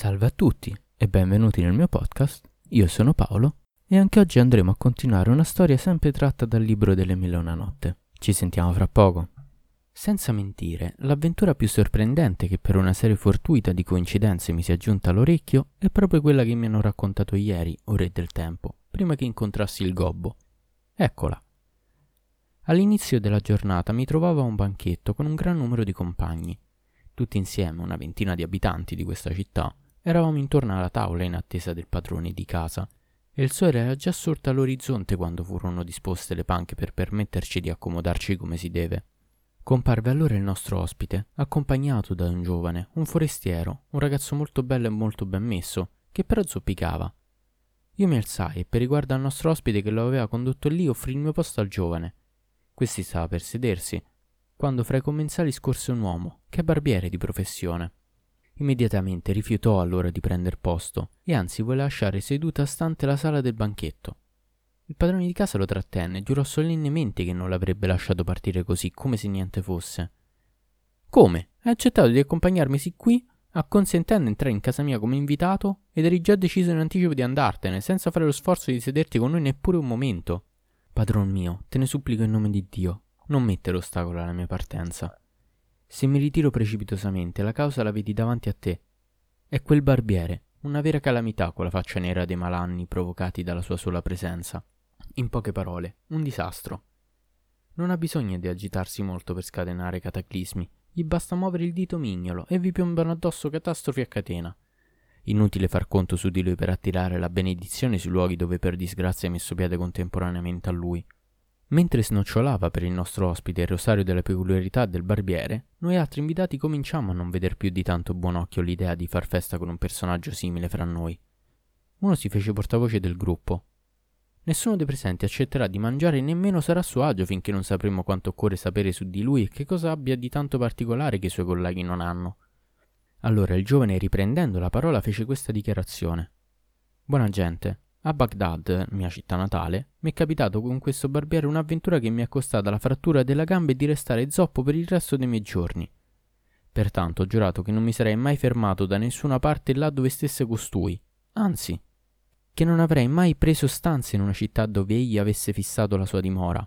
Salve a tutti e benvenuti nel mio podcast. Io sono Paolo e anche oggi andremo a continuare una storia sempre tratta dal libro delle mille una notte. Ci sentiamo fra poco. Senza mentire, l'avventura più sorprendente che per una serie fortuita di coincidenze mi si è giunta all'orecchio è proprio quella che mi hanno raccontato ieri, o Re del Tempo, prima che incontrassi il gobbo. Eccola. All'inizio della giornata mi trovavo a un banchetto con un gran numero di compagni. Tutti insieme, una ventina di abitanti di questa città, eravamo intorno alla tavola in attesa del padrone di casa, e il sole era già sorto all'orizzonte quando furono disposte le panche per permetterci di accomodarci come si deve. Comparve allora il nostro ospite, accompagnato da un giovane, un forestiero, un ragazzo molto bello e molto ben messo, che però zoppicava. Io mi alzai e per riguardo al nostro ospite che lo aveva condotto lì offrì il mio posto al giovane. Questi stava per sedersi, quando fra i commensali scorse un uomo, che è barbiere di professione. Immediatamente rifiutò allora di prender posto e anzi volle lasciare seduta stante la sala del banchetto. Il padrone di casa lo trattenne e giurò solennemente che non l'avrebbe lasciato partire così, come se niente fosse. Come? Hai accettato di accompagnarmi sì qui, acconsentendo di entrare in casa mia come invitato, ed eri già deciso in anticipo di andartene, senza fare lo sforzo di sederti con noi neppure un momento. Padron mio, te ne supplico in nome di Dio, non mettere ostacolo alla mia partenza. Se mi ritiro precipitosamente, la causa la vedi davanti a te. È quel barbiere, una vera calamità con la faccia nera dei malanni provocati dalla sua sola presenza. In poche parole, un disastro. Non ha bisogno di agitarsi molto per scatenare cataclismi, gli basta muovere il dito mignolo e vi piombano addosso catastrofi a catena. Inutile far conto su di lui per attirare la benedizione sui luoghi dove per disgrazia hai messo piede contemporaneamente a lui. Mentre snocciolava per il nostro ospite il rosario della peculiarità del barbiere, noi altri invitati cominciamo a non veder più di tanto buon occhio l'idea di far festa con un personaggio simile fra noi. Uno si fece portavoce del gruppo. Nessuno dei presenti accetterà di mangiare e nemmeno sarà a suo agio finché non sapremo quanto occorre sapere su di lui e che cosa abbia di tanto particolare che i suoi colleghi non hanno. Allora il giovane, riprendendo la parola, fece questa dichiarazione. Buona gente, a Baghdad, mia città natale, mi è capitato con questo barbiere un'avventura che mi è costata la frattura della gamba e di restare zoppo per il resto dei miei giorni. Pertanto ho giurato che non mi sarei mai fermato da nessuna parte là dove stesse costui, anzi, che non avrei mai preso stanze in una città dove egli avesse fissato la sua dimora.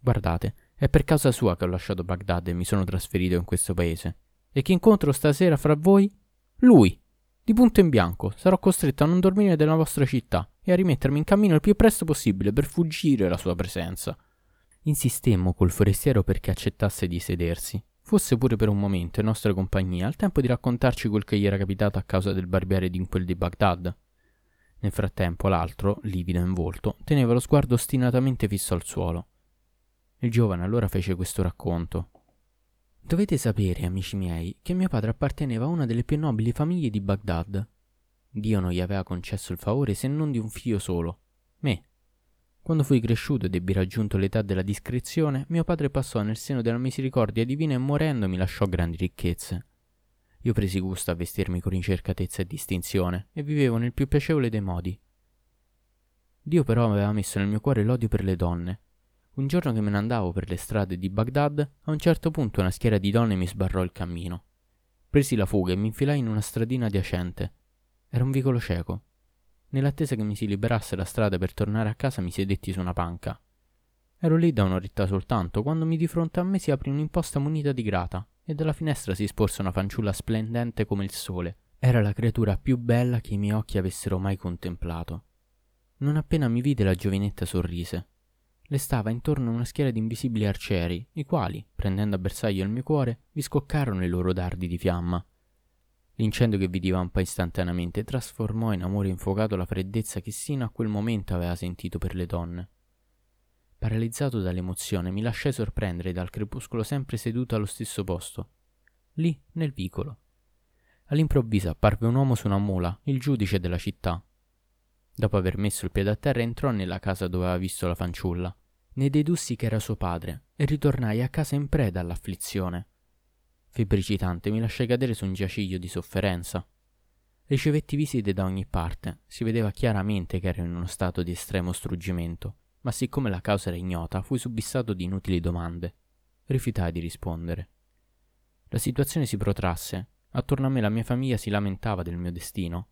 Guardate, è per causa sua che ho lasciato Baghdad e mi sono trasferito in questo paese. E chi incontro stasera fra voi? Lui! Di punto in bianco, sarò costretto a non dormire nella vostra città e a rimettermi in cammino il più presto possibile per fuggire la sua presenza. Insistemmo col forestiero perché accettasse di sedersi, fosse pure per un momento in nostra compagnia, al tempo di raccontarci quel che gli era capitato a causa del barbiere di quel di Baghdad. Nel frattempo l'altro, livido in volto, teneva lo sguardo ostinatamente fisso al suolo. Il giovane allora fece questo racconto, Dovete sapere, amici miei, che mio padre apparteneva a una delle più nobili famiglie di Baghdad. Dio non gli aveva concesso il favore se non di un figlio solo, me. Quando fui cresciuto ed ebbi raggiunto l'età della discrezione, mio padre passò nel seno della misericordia divina e morendo mi lasciò grandi ricchezze. Io presi gusto a vestirmi con ricercatezza e distinzione e vivevo nel più piacevole dei modi. Dio però aveva messo nel mio cuore l'odio per le donne un giorno che me ne andavo per le strade di Baghdad, a un certo punto una schiera di donne mi sbarrò il cammino. Presi la fuga e mi infilai in una stradina adiacente. Era un vicolo cieco. Nell'attesa che mi si liberasse la strada per tornare a casa mi sedetti su una panca. Ero lì da un'oretta soltanto quando mi di fronte a me si aprì un'imposta munita di grata e dalla finestra si sporse una fanciulla splendente come il sole. Era la creatura più bella che i miei occhi avessero mai contemplato. Non appena mi vide la giovinetta sorrise le stava intorno una schiera di invisibili arcieri, i quali, prendendo a bersaglio il mio cuore, vi scoccarono i loro dardi di fiamma. L'incendio che vi divampò istantaneamente trasformò in amore infuocato la freddezza che sino a quel momento aveva sentito per le donne. Paralizzato dall'emozione, mi lasciai sorprendere dal crepuscolo sempre seduto allo stesso posto, lì nel vicolo. All'improvviso apparve un uomo su una mula, il giudice della città, Dopo aver messo il piede a terra entrò nella casa dove aveva visto la fanciulla. Ne dedussi che era suo padre e ritornai a casa in preda all'afflizione. Febbricitante mi lasciai cadere su un giaciglio di sofferenza. Ricevetti visite da ogni parte, si vedeva chiaramente che ero in uno stato di estremo struggimento, ma siccome la causa era ignota, fui subissato di inutili domande. Rifiutai di rispondere. La situazione si protrasse, attorno a me la mia famiglia si lamentava del mio destino.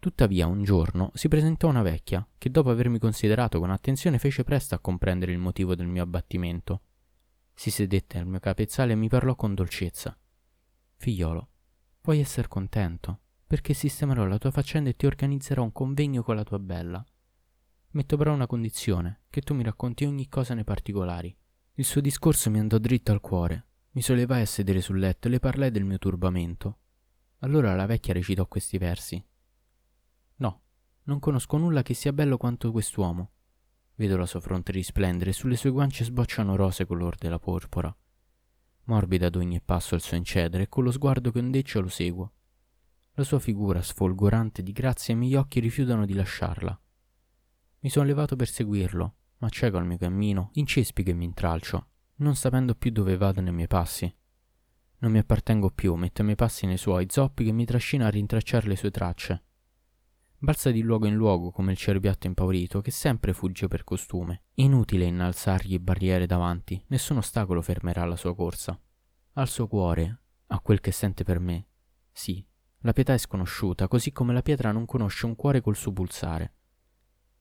Tuttavia un giorno si presentò una vecchia che dopo avermi considerato con attenzione fece presto a comprendere il motivo del mio abbattimento. Si sedette al mio capezzale e mi parlò con dolcezza. Figliolo, puoi essere contento, perché sistemerò la tua faccenda e ti organizzerò un convegno con la tua bella. Metto però una condizione, che tu mi racconti ogni cosa nei particolari. Il suo discorso mi andò dritto al cuore. Mi sollevai a sedere sul letto e le parlai del mio turbamento. Allora la vecchia recitò questi versi. No, non conosco nulla che sia bello quanto quest'uomo. Vedo la sua fronte risplendere e sulle sue guance sbocciano rose color della porpora. Morbida ad ogni passo il suo incedere e con lo sguardo che ondeggia lo seguo. La sua figura sfolgorante di grazia e i miei occhi rifiutano di lasciarla. Mi sono levato per seguirlo, ma cieco al mio cammino, in cespi che mi intralcio, non sapendo più dove vado nei miei passi. Non mi appartengo più, metto i miei passi nei suoi zoppi che mi trascina a rintracciare le sue tracce. Balza di luogo in luogo come il cerbiatto impaurito che sempre fugge per costume. Inutile innalzargli barriere davanti, nessun ostacolo fermerà la sua corsa. Al suo cuore, a quel che sente per me, sì, la pietà è sconosciuta, così come la pietra non conosce un cuore col suo pulsare.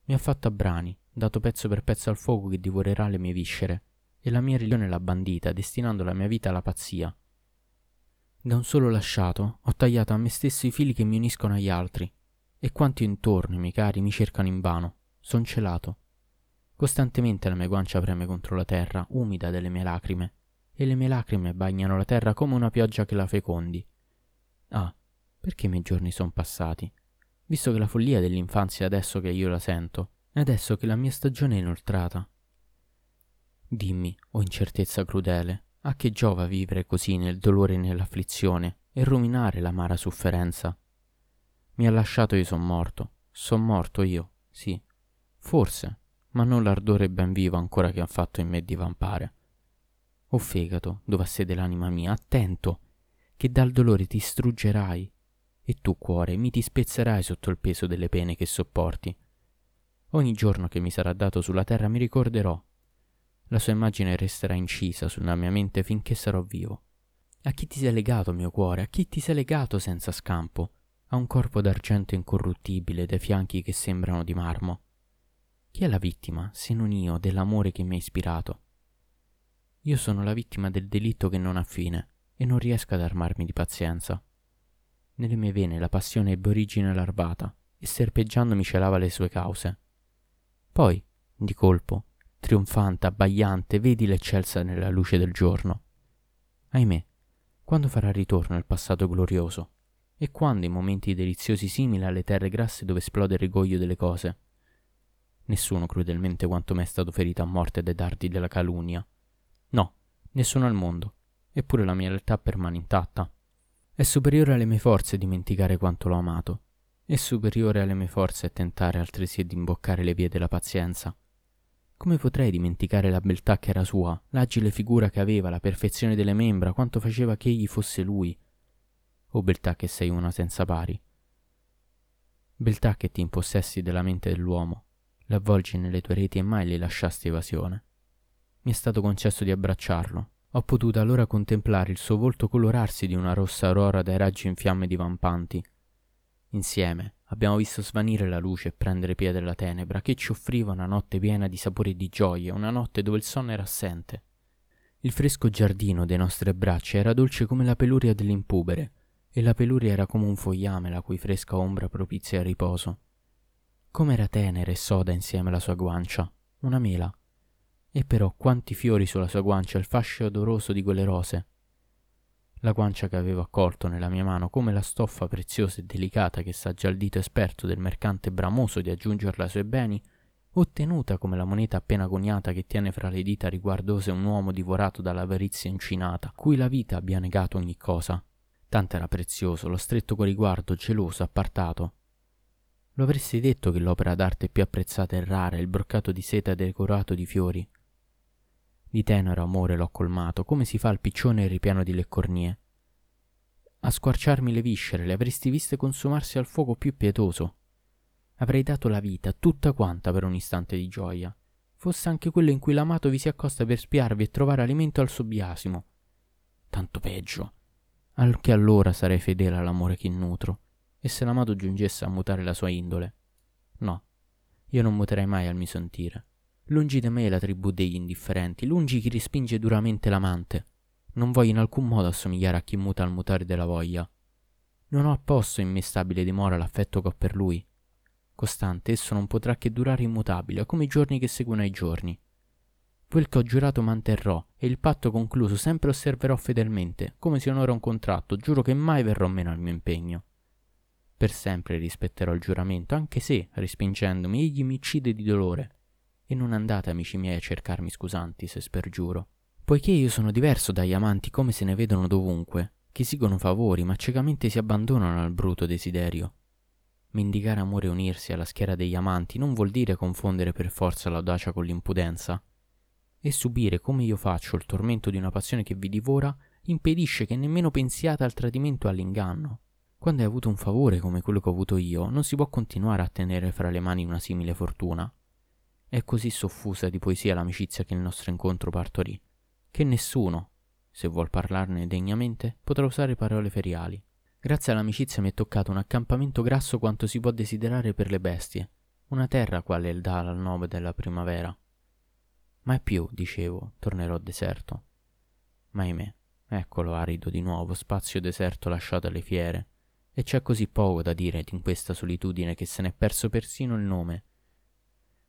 Mi ha fatto a brani, dato pezzo per pezzo al fuoco che divorerà le mie viscere, e la mia religione l'ha bandita, destinando la mia vita alla pazzia. Da un solo lasciato ho tagliato a me stesso i fili che mi uniscono agli altri, e quanti intorno, i miei cari, mi cercano invano. Son celato. Costantemente la mia guancia preme contro la terra, umida delle mie lacrime, e le mie lacrime bagnano la terra come una pioggia che la fecondi. Ah, perché i miei giorni sono passati? Visto che la follia dell'infanzia è adesso che io la sento, è adesso che la mia stagione è inoltrata. Dimmi, o oh incertezza crudele, a che giova vivere così nel dolore e nell'afflizione e ruminare l'amara sofferenza? Mi ha lasciato e io son morto. Son morto io, sì. Forse, ma non l'ardore ben vivo ancora che ha fatto in me divampare. O fegato, dove ha sede l'anima mia, attento, che dal dolore ti struggerai, e tu, cuore, mi ti spezzerai sotto il peso delle pene che sopporti. Ogni giorno che mi sarà dato sulla terra mi ricorderò. La sua immagine resterà incisa sulla mia mente finché sarò vivo. A chi ti sei legato, mio cuore? A chi ti sei legato senza scampo? Ha un corpo d'argento incorruttibile dai fianchi che sembrano di marmo. Chi è la vittima, se non io, dell'amore che mi ha ispirato? Io sono la vittima del delitto che non ha fine e non riesco ad armarmi di pazienza. Nelle mie vene la passione ebbe origine larvata e serpeggiando mi celava le sue cause. Poi, di colpo, trionfante, abbagliante, vedi l'eccelsa nella luce del giorno. Ahimè, quando farà ritorno il passato glorioso? E quando in momenti deliziosi simili alle terre grasse dove esplode il rigoglio delle cose? Nessuno crudelmente quanto me è stato ferito a morte dai dardi della calunnia. No, nessuno al mondo, eppure la mia realtà permane intatta. È superiore alle mie forze dimenticare quanto l'ho amato. È superiore alle mie forze tentare altresì di imboccare le vie della pazienza. Come potrei dimenticare la beltà che era sua, l'agile figura che aveva, la perfezione delle membra, quanto faceva che egli fosse lui, o beltà che sei una senza pari. Beltà che ti impossessi della mente dell'uomo, l'avvolgi nelle tue reti e mai le lasciasti evasione. Mi è stato concesso di abbracciarlo. Ho potuto allora contemplare il suo volto colorarsi di una rossa aurora dai raggi in fiamme divampanti. Insieme abbiamo visto svanire la luce e prendere piede la tenebra che ci offriva una notte piena di sapore e di gioia, una notte dove il sonno era assente. Il fresco giardino dei nostri braccia era dolce come la peluria dell'impubere, e la peluria era come un fogliame la cui fresca ombra propizia il riposo. Com'era tenera e soda insieme la sua guancia, una mela. E però quanti fiori sulla sua guancia il fascio odoroso di quelle rose. La guancia che avevo accolto nella mia mano come la stoffa preziosa e delicata che sa già il dito esperto del mercante bramoso di aggiungerla ai suoi beni, ottenuta come la moneta appena coniata che tiene fra le dita riguardose un uomo divorato dall'avarizia incinata, cui la vita abbia negato ogni cosa. Tanto era prezioso, lo stretto con riguardo, geloso, appartato. Lo avresti detto che l'opera d'arte più apprezzata e rara è il broccato di seta decorato di fiori. Di tenero amore l'ho colmato, come si fa al piccione ripieno di leccornie. A squarciarmi le viscere le avresti viste consumarsi al fuoco più pietoso. Avrei dato la vita, tutta quanta, per un istante di gioia. Fosse anche quello in cui l'amato vi si accosta per spiarvi e trovare alimento al suo biasimo. Tanto peggio anche allora sarei fedele all'amore che nutro, e se l'amato giungesse a mutare la sua indole. No, io non muterei mai al mio sentire. Lungi da me la tribù degli indifferenti, lungi chi respinge duramente l'amante. Non voglio in alcun modo assomigliare a chi muta al mutare della voglia. Non ho apposto in me stabile dimora l'affetto che ho per lui. Costante, esso non potrà che durare immutabile, come i giorni che seguono ai giorni. Quel che ho giurato manterrò, e il patto concluso sempre osserverò fedelmente, come si onora un contratto, giuro che mai verrò meno al mio impegno. Per sempre rispetterò il giuramento, anche se, respingendomi, egli mi uccide di dolore. E non andate, amici miei, a cercarmi scusanti se spergiuro. Poiché io sono diverso dagli amanti come se ne vedono dovunque, che esigono favori ma ciecamente si abbandonano al bruto desiderio. Mendicare amore e unirsi alla schiera degli amanti non vuol dire confondere per forza l'audacia con l'impudenza. E subire come io faccio il tormento di una passione che vi divora impedisce che nemmeno pensiate al tradimento e all'inganno. Quando hai avuto un favore come quello che ho avuto io, non si può continuare a tenere fra le mani una simile fortuna. È così soffusa di poesia l'amicizia che il nostro incontro partorì, che nessuno, se vuol parlarne degnamente, potrà usare parole feriali. Grazie all'amicizia mi è toccato un accampamento grasso quanto si può desiderare per le bestie, una terra quale il dà al nome della primavera. Mai più, dicevo, tornerò deserto. Ma ahimè, eccolo arido di nuovo, spazio deserto lasciato alle fiere, e c'è così poco da dire in questa solitudine che se n'è perso persino il nome.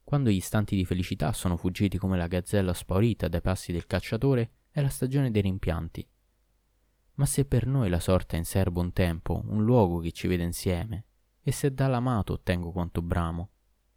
Quando gli istanti di felicità sono fuggiti come la gazzella spaurita dai passi del cacciatore, è la stagione dei rimpianti. Ma se per noi la sorte è in serbo un tempo, un luogo che ci vede insieme, e se dall'amato ottengo quanto bramo,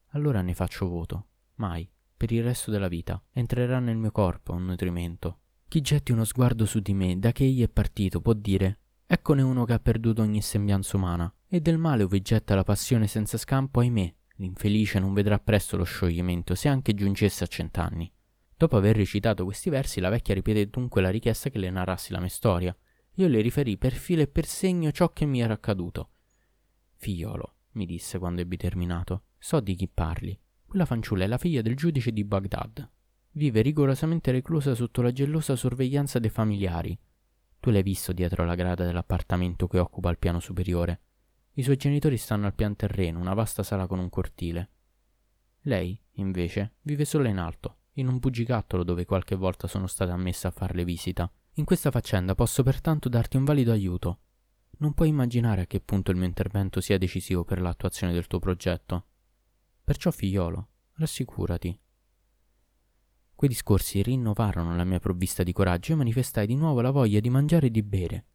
allora ne faccio voto, mai, per il resto della vita, entrerà nel mio corpo un nutrimento. Chi getti uno sguardo su di me da che egli è partito può dire Eccone uno che ha perduto ogni sembianza umana, e del male ove getta la passione senza scampo, ahimè, l'infelice non vedrà presto lo scioglimento, se anche giungesse a cent'anni. Dopo aver recitato questi versi, la vecchia ripeté dunque la richiesta che le narrassi la mia storia. Io le riferì per filo e per segno ciò che mi era accaduto. Figliolo, mi disse quando ebbi terminato, so di chi parli. Quella fanciulla è la figlia del giudice di Baghdad. Vive rigorosamente reclusa sotto la gelosa sorveglianza dei familiari, tu l'hai visto dietro la grada dell'appartamento che occupa il piano superiore. I suoi genitori stanno al pian terreno, una vasta sala con un cortile. Lei, invece, vive sola in alto, in un bugigattolo dove qualche volta sono stata ammessa a farle visita. In questa faccenda posso pertanto darti un valido aiuto. Non puoi immaginare a che punto il mio intervento sia decisivo per l'attuazione del tuo progetto. Perciò, figliolo, rassicurati, Quei discorsi rinnovarono la mia provvista di coraggio e manifestai di nuovo la voglia di mangiare e di bere.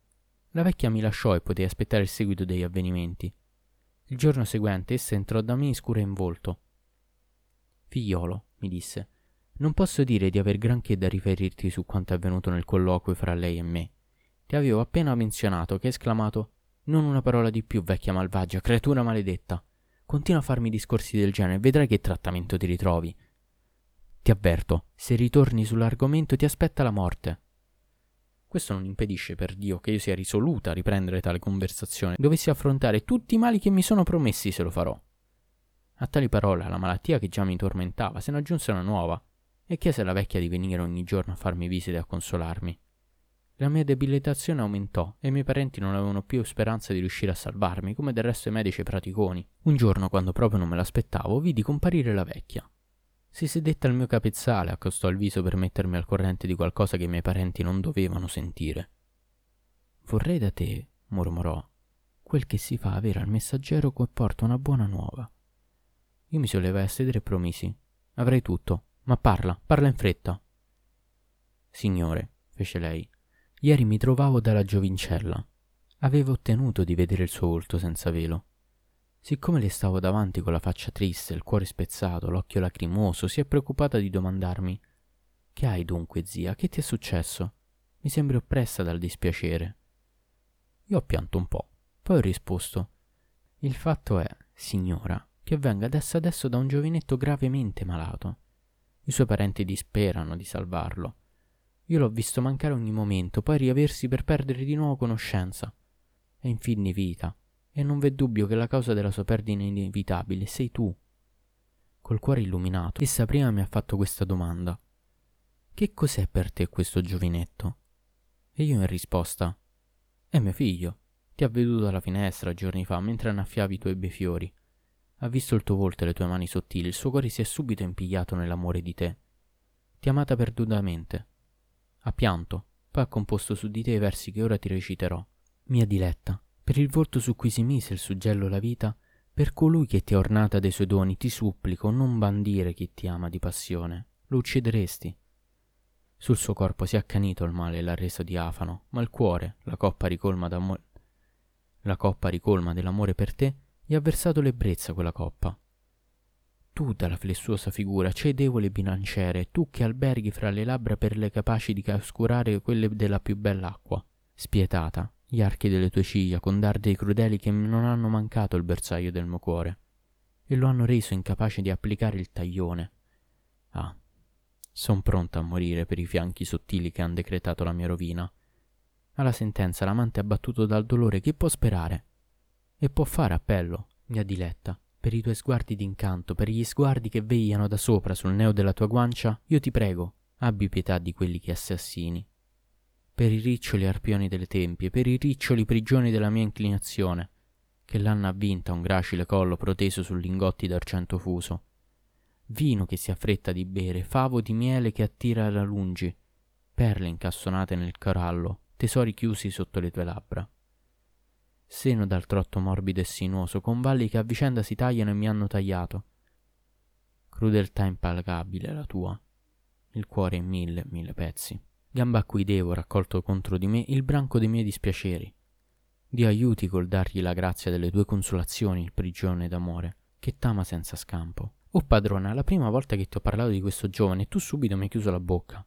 La vecchia mi lasciò e potei aspettare il seguito degli avvenimenti. Il giorno seguente essa entrò da me scura in volto. Figliolo, mi disse, non posso dire di aver granché da riferirti su quanto è avvenuto nel colloquio fra lei e me. Ti avevo appena menzionato che hai esclamato Non una parola di più, vecchia malvagia, creatura maledetta. Continua a farmi discorsi del genere e vedrai che trattamento ti ritrovi. Ti avverto, se ritorni sull'argomento ti aspetta la morte. Questo non impedisce per Dio che io sia risoluta a riprendere tale conversazione. Dovessi affrontare tutti i mali che mi sono promessi se lo farò. A tali parole, alla malattia che già mi tormentava, se ne aggiunse una nuova, e chiese alla vecchia di venire ogni giorno a farmi visite e a consolarmi. La mia debilitazione aumentò e i miei parenti non avevano più speranza di riuscire a salvarmi, come del resto i medici praticoni. Un giorno, quando proprio non me l'aspettavo, vidi comparire la vecchia. Si sedette al mio capezzale, accostò il viso per mettermi al corrente di qualcosa che i miei parenti non dovevano sentire. Vorrei da te, mormorò, quel che si fa avere al messaggero che porta una buona nuova. Io mi sollevai a sedere e promisi. Avrei tutto, ma parla, parla in fretta. Signore, fece lei, ieri mi trovavo dalla giovincella. Avevo ottenuto di vedere il suo volto senza velo. Siccome le stavo davanti con la faccia triste, il cuore spezzato, l'occhio lacrimoso, si è preoccupata di domandarmi Che hai dunque, zia? Che ti è successo? Mi sembri oppressa dal dispiacere. Io ho pianto un po', poi ho risposto Il fatto è, signora, che venga adesso adesso da un giovinetto gravemente malato. I suoi parenti disperano di salvarlo. Io l'ho visto mancare ogni momento, poi riaversi per perdere di nuovo conoscenza. È in fin di vita e non v'è dubbio che la causa della sua perdita inevitabile sei tu. Col cuore illuminato, essa prima mi ha fatto questa domanda. Che cos'è per te questo giovinetto? E io in risposta, È mio figlio. Ti ha veduto alla finestra giorni fa mentre annaffiavi i tuoi bei fiori. Ha visto il tuo volto e le tue mani sottili, il suo cuore si è subito impigliato nell'amore di te. Ti ha amata perdutamente. Ha pianto, poi ha composto su di te i versi che ora ti reciterò. Mia diletta, per il volto su cui si mise il suggello la vita, per colui che ti ha ornata dei suoi doni, ti supplico non bandire chi ti ama di passione. Lo uccideresti. Sul suo corpo si è accanito il male e l'ha reso diafano, ma il cuore, la coppa ricolma d'amore, la coppa ricolma dell'amore per te, gli ha versato l'ebbrezza quella coppa. Tu dalla flessuosa figura cedevole bilanciere, tu che alberghi fra le labbra perle capaci di oscurare quelle della più bella acqua, spietata, gli archi delle tue ciglia con dardi crudeli che non hanno mancato il bersaglio del mio cuore, e lo hanno reso incapace di applicare il taglione. Ah, son pronta a morire per i fianchi sottili che han decretato la mia rovina. Alla sentenza l'amante abbattuto dal dolore che può sperare? E può fare appello, mia diletta, per i tuoi sguardi d'incanto, per gli sguardi che vegliano da sopra sul neo della tua guancia, io ti prego, abbi pietà di quelli che assassini. Per i riccioli arpioni delle tempie, per i riccioli prigioni della mia inclinazione, che l'hanno avvinta un gracile collo proteso su lingotti d'argento fuso. Vino che si affretta di bere, favo di miele che attira alla lungi, perle incassonate nel corallo, tesori chiusi sotto le tue labbra. Seno dal trotto morbido e sinuoso, con valli che a vicenda si tagliano e mi hanno tagliato. Crudeltà implacabile la tua, il cuore in mille, mille pezzi. Gamba a cui devo, raccolto contro di me, il branco dei miei dispiaceri. Dio aiuti col dargli la grazia delle tue consolazioni, il prigione d'amore, che t'ama senza scampo. Oh padrona, la prima volta che ti ho parlato di questo giovane, tu subito mi hai chiuso la bocca.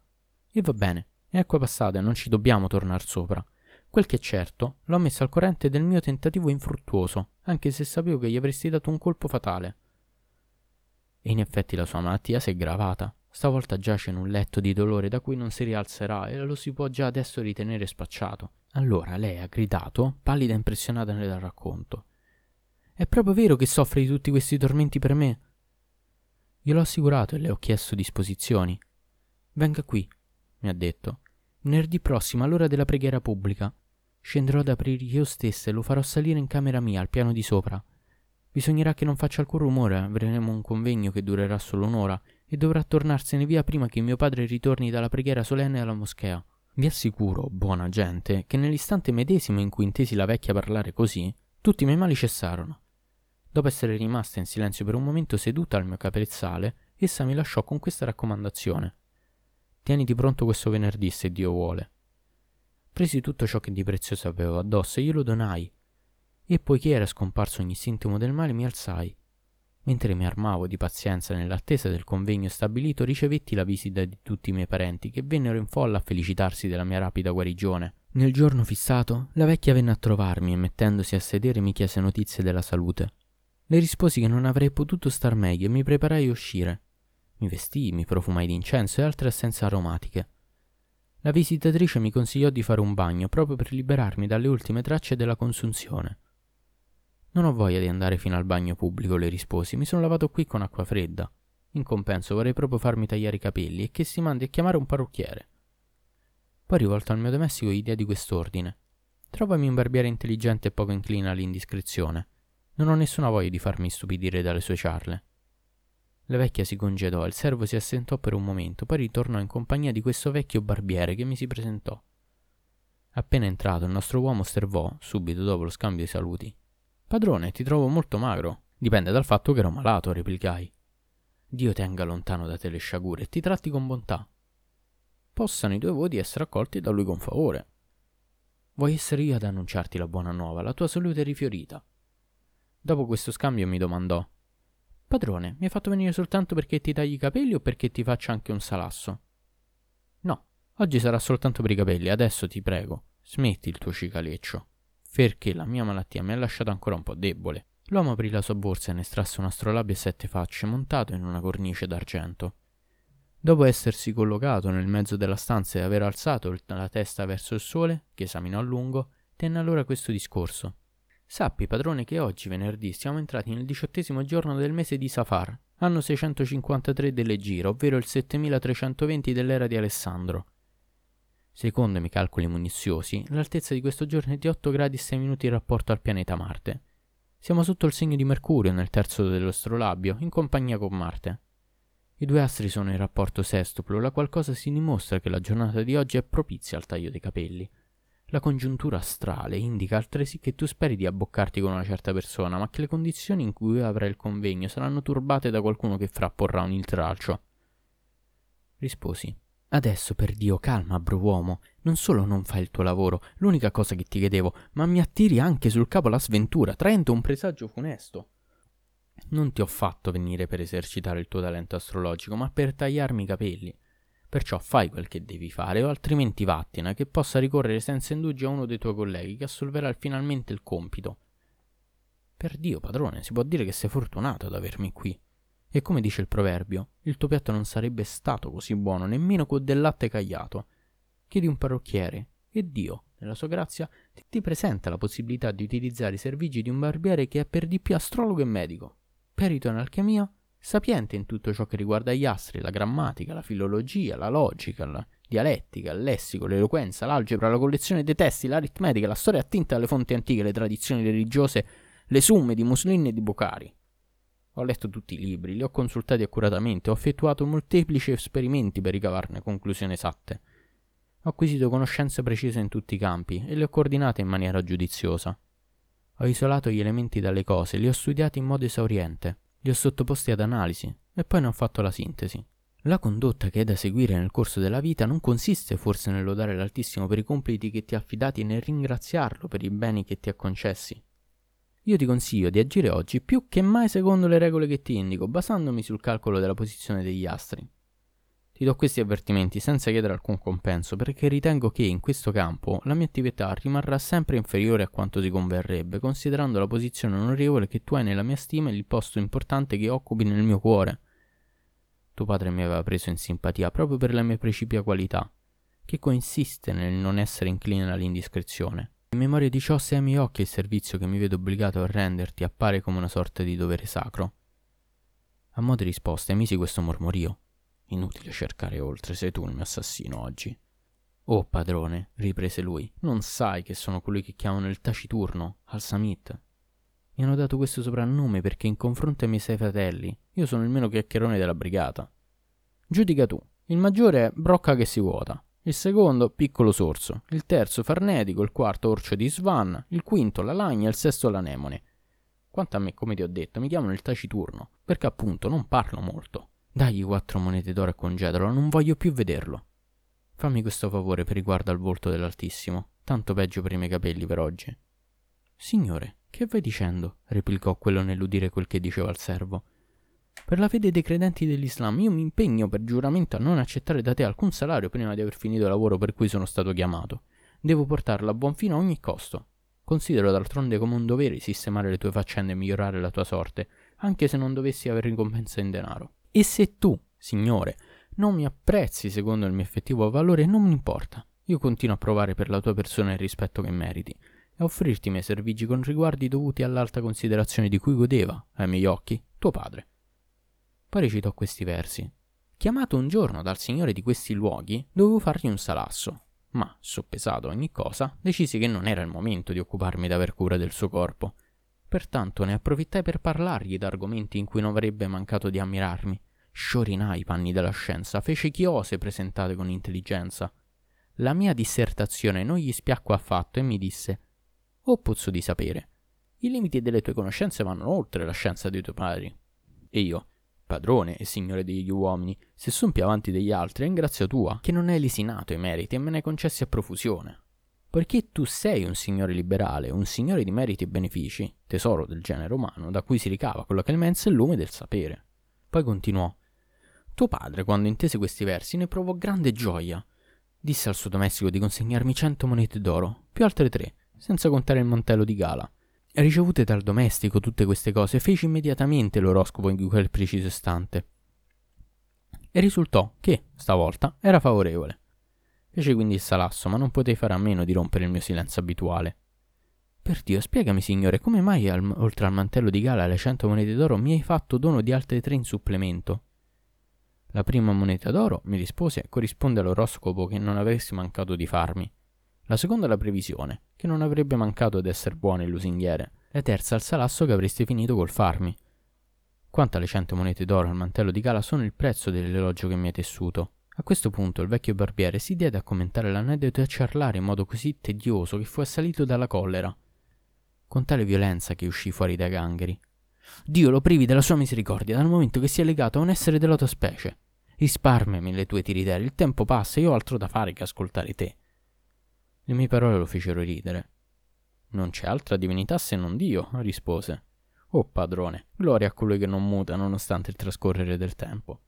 E va bene, è acqua passata e non ci dobbiamo tornare sopra. Quel che è certo, l'ho messo al corrente del mio tentativo infruttuoso, anche se sapevo che gli avresti dato un colpo fatale. E in effetti la sua malattia si è gravata. Stavolta giace in un letto di dolore da cui non si rialzerà e lo si può già adesso ritenere spacciato. Allora lei ha gridato, pallida e impressionata nel racconto. È proprio vero che soffre di tutti questi tormenti per me? Gliel'ho assicurato e le ho chiesto disposizioni. Venga qui, mi ha detto. Venerdì prossimo, all'ora della preghiera pubblica. Scenderò ad aprirgli io stessa e lo farò salire in camera mia, al piano di sopra. Bisognerà che non faccia alcun rumore, avremo un convegno che durerà solo un'ora e dovrà tornarsene via prima che mio padre ritorni dalla preghiera solenne alla moschea. Vi assicuro, buona gente, che nell'istante medesimo in cui intesi la vecchia parlare così, tutti i miei mali cessarono. Dopo essere rimasta in silenzio per un momento seduta al mio capezzale, essa mi lasciò con questa raccomandazione. Tieniti pronto questo venerdì se Dio vuole. Presi tutto ciò che di prezioso avevo addosso e glielo donai. E poiché era scomparso ogni sintomo del male, mi alzai. Mentre mi armavo di pazienza nell'attesa del convegno stabilito, ricevetti la visita di tutti i miei parenti che vennero in folla a felicitarsi della mia rapida guarigione. Nel giorno fissato, la vecchia venne a trovarmi e mettendosi a sedere mi chiese notizie della salute. Le risposi che non avrei potuto star meglio e mi preparai a uscire. Mi vestii, mi profumai d'incenso e altre essenze aromatiche. La visitatrice mi consigliò di fare un bagno proprio per liberarmi dalle ultime tracce della consunzione. Non ho voglia di andare fino al bagno pubblico, le risposi, mi sono lavato qui con acqua fredda. In compenso vorrei proprio farmi tagliare i capelli e che si mandi a chiamare un parrucchiere. Poi rivolto al mio domestico gli diedi quest'ordine. Trovami un barbiere intelligente e poco inclina all'indiscrezione. Non ho nessuna voglia di farmi stupidire dalle sue ciarle. La vecchia si congedò, il servo si assentò per un momento, poi ritornò in compagnia di questo vecchio barbiere che mi si presentò. Appena entrato, il nostro uomo osservò, subito dopo lo scambio di saluti. Padrone, ti trovo molto magro. Dipende dal fatto che ero malato, replicai. Dio tenga lontano da te le sciagure e ti tratti con bontà. Possano i tuoi voti essere accolti da lui con favore. Vuoi essere io ad annunciarti la buona nuova, la tua salute è rifiorita. Dopo questo scambio mi domandò Padrone, mi hai fatto venire soltanto perché ti tagli i capelli o perché ti faccio anche un salasso? No, oggi sarà soltanto per i capelli, adesso ti prego, smetti il tuo cicaleccio. Perché la mia malattia mi ha lasciato ancora un po' debole. L'uomo aprì la sua borsa e ne estrasse un astrolabio a sette facce montato in una cornice d'argento. Dopo essersi collocato nel mezzo della stanza e aver alzato la testa verso il sole, che esaminò a lungo, tenne allora questo discorso. Sappi, padrone, che oggi, venerdì, siamo entrati nel diciottesimo giorno del mese di Safar, anno 653 delle Gira, ovvero il 7320 dell'era di Alessandro. Secondo i miei calcoli muniziosi, l'altezza di questo giorno è di 8 gradi e 6 minuti in rapporto al pianeta Marte. Siamo sotto il segno di Mercurio nel terzo dell'astrolabio, in compagnia con Marte. I due astri sono in rapporto sestuplo, la qual cosa si dimostra che la giornata di oggi è propizia al taglio dei capelli. La congiuntura astrale indica altresì che tu speri di abboccarti con una certa persona, ma che le condizioni in cui avrai il convegno saranno turbate da qualcuno che frapporrà un intralcio. Risposi. Adesso, per Dio, calma, bro uomo. Non solo non fai il tuo lavoro, l'unica cosa che ti chiedevo, ma mi attiri anche sul capo la sventura, traendo un presagio funesto. Non ti ho fatto venire per esercitare il tuo talento astrologico, ma per tagliarmi i capelli. Perciò fai quel che devi fare, o altrimenti vattene, che possa ricorrere senza indugio a uno dei tuoi colleghi che assolverà finalmente il compito. Per Dio, padrone, si può dire che sei fortunato ad avermi qui. E come dice il proverbio, il tuo piatto non sarebbe stato così buono nemmeno con del latte cagliato. Chiedi un parrucchiere e Dio, nella sua grazia, ti, presenta la possibilità di utilizzare i servigi di un barbiere che è per di più astrologo e medico, perito in alchimia, sapiente in tutto ciò che riguarda gli astri, la grammatica, la filologia, la logica, la dialettica, il lessico, l'eloquenza, l'algebra, la collezione dei testi, l'aritmetica, la storia attinta alle fonti antiche, le tradizioni religiose, le summe di Mussolini e di Boccari ho letto tutti i libri, li ho consultati accuratamente, ho effettuato molteplici esperimenti per ricavarne conclusioni esatte. Ho acquisito conoscenze precise in tutti i campi e le ho coordinate in maniera giudiziosa. Ho isolato gli elementi dalle cose, li ho studiati in modo esauriente, li ho sottoposti ad analisi e poi ne ho fatto la sintesi. La condotta che è da seguire nel corso della vita non consiste forse nel lodare l'Altissimo per i compiti che ti ha affidati e nel ringraziarlo per i beni che ti ha concessi, io ti consiglio di agire oggi più che mai secondo le regole che ti indico, basandomi sul calcolo della posizione degli astri. Ti do questi avvertimenti senza chiedere alcun compenso perché ritengo che in questo campo la mia attività rimarrà sempre inferiore a quanto si converrebbe, considerando la posizione onorevole che tu hai nella mia stima e il posto importante che occupi nel mio cuore. Tuo padre mi aveva preso in simpatia proprio per la mia precipia qualità, che consiste nel non essere incline all'indiscrezione. In memoria di ciò, se ai miei occhi il servizio che mi vedo obbligato a renderti appare come una sorta di dovere sacro. A mo' di risposta emisi questo mormorio. Inutile cercare oltre, sei tu il mio assassino oggi. Oh padrone, riprese lui, non sai che sono colui che chiamano il taciturno, al Samit. Mi hanno dato questo soprannome perché in confronto ai miei sei fratelli, io sono il meno chiacchierone della brigata. Giudica tu, il maggiore è brocca che si vuota, il secondo piccolo sorso, il terzo farnetico, il quarto orcio di Svan, il quinto la lagna, il sesto l'anemone. Quanto a me, come ti ho detto, mi chiamano il taciturno, perché appunto non parlo molto. Dagli quattro monete d'oro e congedalo, non voglio più vederlo. Fammi questo favore per riguardo al volto dell'Altissimo, tanto peggio per i miei capelli per oggi. Signore, che vai dicendo? replicò quello nell'udire quel che diceva il servo. Per la fede dei credenti dell'Islam io mi impegno per giuramento a non accettare da te alcun salario prima di aver finito il lavoro per cui sono stato chiamato. Devo portarla a buon fine a ogni costo. Considero d'altronde come un dovere sistemare le tue faccende e migliorare la tua sorte, anche se non dovessi avere ricompensa in denaro. E se tu, Signore, non mi apprezzi secondo il mio effettivo valore, non mi importa. Io continuo a provare per la tua persona il rispetto che meriti e a offrirti i miei servigi con riguardi dovuti all'alta considerazione di cui godeva, ai miei occhi, tuo padre. Poi recitò questi versi. Chiamato un giorno dal signore di questi luoghi, dovevo fargli un salasso, ma, soppesato ogni cosa, decisi che non era il momento di occuparmi d'aver cura del suo corpo. Pertanto ne approfittai per parlargli d'argomenti in cui non avrebbe mancato di ammirarmi. Sciorinai i panni della scienza, fece chiose presentate con intelligenza. La mia dissertazione non gli spiacque affatto e mi disse: O pozzo di sapere, i limiti delle tue conoscenze vanno oltre la scienza dei tuoi padri. E io, padrone e signore degli uomini, se son più avanti degli altri è in grazia tua, che non hai lesinato i meriti e me ne hai concessi a profusione. Poiché tu sei un signore liberale, un signore di meriti e benefici, tesoro del genere umano, da cui si ricava con la clemenza e il lume del sapere. Poi continuò. Tuo padre, quando intese questi versi, ne provò grande gioia. Disse al suo domestico di consegnarmi cento monete d'oro, più altre tre, senza contare il mantello di gala, Ricevute dal domestico tutte queste cose, feci immediatamente l'oroscopo in quel preciso istante. E risultò che, stavolta, era favorevole. Feci quindi il salasso, ma non potei fare a meno di rompere il mio silenzio abituale. Per Dio, spiegami, signore, come mai, al, oltre al mantello di gala e alle cento monete d'oro, mi hai fatto dono di altre tre in supplemento? La prima moneta d'oro, mi rispose, corrisponde all'oroscopo che non avresti mancato di farmi. La seconda la previsione, che non avrebbe mancato ad essere buona il lusinghiere. La terza al salasso che avresti finito col farmi. Quanto alle cento monete d'oro al mantello di gala sono il prezzo dell'elogio che mi hai tessuto. A questo punto il vecchio barbiere si diede a commentare l'aneddoto e a ciarlare in modo così tedioso che fu assalito dalla collera. Con tale violenza che uscì fuori dai gangheri. Dio lo privi della sua misericordia dal momento che si è legato a un essere della tua specie. Risparmiami le tue tiritere, il tempo passa e io ho altro da fare che ascoltare te. Le mie parole lo fecero ridere. Non c'è altra divinità se non Dio, rispose. Oh padrone, gloria a colui che non muta nonostante il trascorrere del tempo.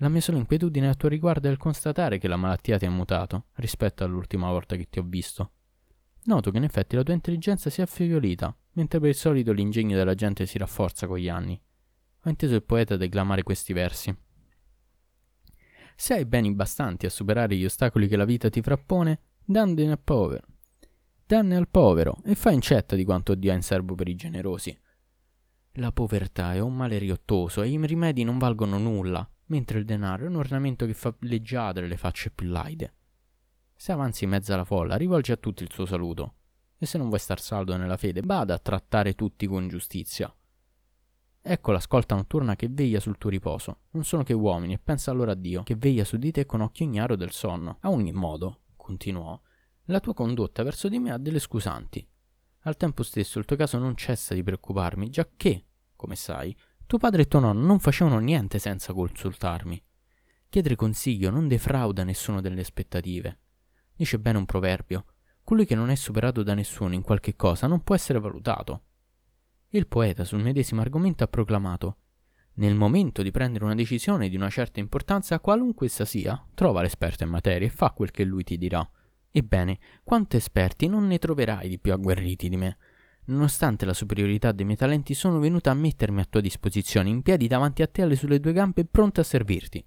La mia sola inquietudine a tuo riguardo è il constatare che la malattia ti ha mutato rispetto all'ultima volta che ti ho visto. Noto che in effetti la tua intelligenza si è affievolita, mentre per il solito l'ingegno della gente si rafforza con gli anni. Ho inteso il poeta declamare questi versi. Se hai beni bastanti a superare gli ostacoli che la vita ti frappone, danne al povero. Danne al povero e fai incetta di quanto Dio ha in serbo per i generosi. La povertà è un male riottoso e i rimedi non valgono nulla, mentre il denaro è un ornamento che fa leggiadre le facce più laide. Se avanzi in mezzo alla folla, rivolgi a tutti il suo saluto. E se non vuoi star saldo nella fede, bada a trattare tutti con giustizia. Ecco la scolta notturna che veglia sul tuo riposo. Non sono che uomini, e pensa allora a Dio, che veglia su di te con occhio ignaro del sonno. A ogni modo, continuò, la tua condotta verso di me ha delle scusanti. Al tempo stesso il tuo caso non cessa di preoccuparmi, giacché, come sai, tuo padre e tuo nonno non facevano niente senza consultarmi. Chiedere consiglio non defrauda nessuno delle aspettative. Dice bene un proverbio: colui che non è superato da nessuno in qualche cosa non può essere valutato. Il poeta sul medesimo argomento ha proclamato nel momento di prendere una decisione di una certa importanza, qualunque essa sia, trova l'esperto in materia e fa quel che lui ti dirà. Ebbene, quanto esperti non ne troverai di più agguerriti di me. Nonostante la superiorità dei miei talenti, sono venuta a mettermi a tua disposizione, in piedi davanti a te alle sulle due gambe, pronta a servirti.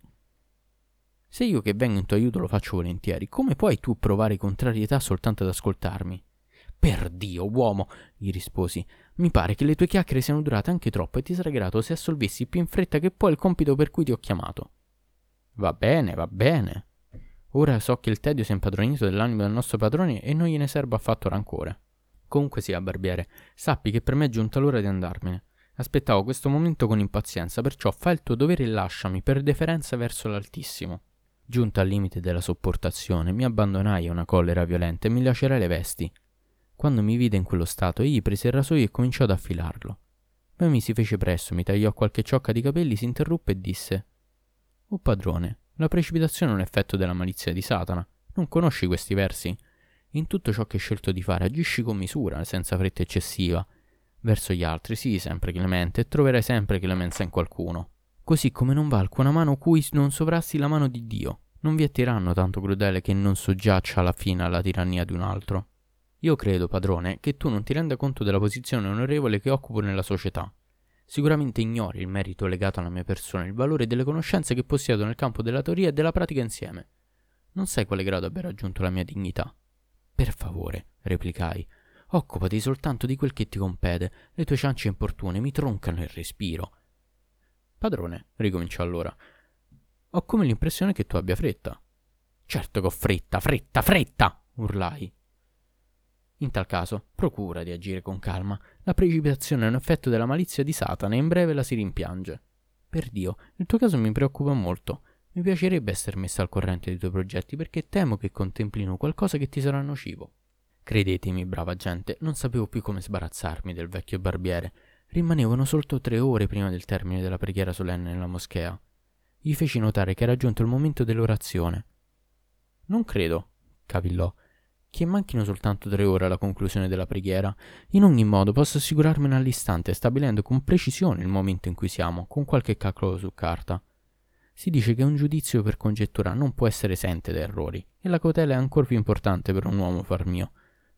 Se io che vengo in tuo aiuto lo faccio volentieri, come puoi tu provare contrarietà soltanto ad ascoltarmi? Per Dio, uomo, gli risposi, mi pare che le tue chiacchiere siano durate anche troppo e ti sarei grato se assolvessi più in fretta che puoi il compito per cui ti ho chiamato. Va bene, va bene, Ora so che il tedio si è impadronito dell'animo del nostro padrone e non gliene serbo affatto rancore. Comunque sia, barbiere, sappi che per me è giunta l'ora di andarmene. Aspettavo questo momento con impazienza, perciò fa il tuo dovere e lasciami per deferenza verso l'Altissimo. Giunta al limite della sopportazione, mi abbandonai a una collera violenta e mi lacerai le vesti. Quando mi vide in quello stato, egli prese il rasoio e cominciò ad affilarlo. Poi mi si fece presto, mi tagliò qualche ciocca di capelli, si interruppe e disse: Oh padrone, la precipitazione è un effetto della malizia di Satana. Non conosci questi versi? In tutto ciò che hai scelto di fare, agisci con misura, senza fretta eccessiva. Verso gli altri, sii sempre clemente, e troverai sempre clemenza in qualcuno. Così come non va alcuna mano cui non sovrasti la mano di Dio. Non vi è tiranno tanto crudele che non soggiaccia alla fine alla tirannia di un altro. Io credo, padrone, che tu non ti renda conto della posizione onorevole che occupo nella società. Sicuramente ignori il merito legato alla mia persona, il valore delle conoscenze che possiedo nel campo della teoria e della pratica insieme. Non sai quale grado abbia raggiunto la mia dignità. Per favore, replicai, occupati soltanto di quel che ti compete. Le tue ciance importune mi troncano il respiro. Padrone, ricominciò allora, ho come l'impressione che tu abbia fretta. Certo che ho fretta, fretta, fretta! urlai. In tal caso, procura di agire con calma. La precipitazione è un effetto della malizia di Satana e in breve la si rimpiange. Per Dio, il tuo caso mi preoccupa molto. Mi piacerebbe essere messa al corrente dei tuoi progetti perché temo che contemplino qualcosa che ti sarà nocivo. Credetemi, brava gente, non sapevo più come sbarazzarmi del vecchio barbiere. Rimanevano soltanto tre ore prima del termine della preghiera solenne nella moschea. Gli feci notare che era giunto il momento dell'orazione. Non credo, cavillò, che manchino soltanto tre ore alla conclusione della preghiera. In ogni modo posso assicurarmene all'istante, stabilendo con precisione il momento in cui siamo, con qualche calcolo su carta. Si dice che un giudizio per congettura non può essere esente da errori, e la cautela è ancora più importante per un uomo far mio,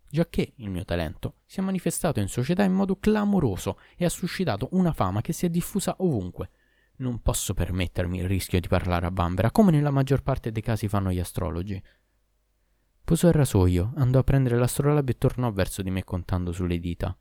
giacché il mio talento si è manifestato in società in modo clamoroso e ha suscitato una fama che si è diffusa ovunque. Non posso permettermi il rischio di parlare a vanvera, come nella maggior parte dei casi fanno gli astrologi. Posò il rasoio, andò a prendere l'astrolabio e tornò verso di me contando sulle dita.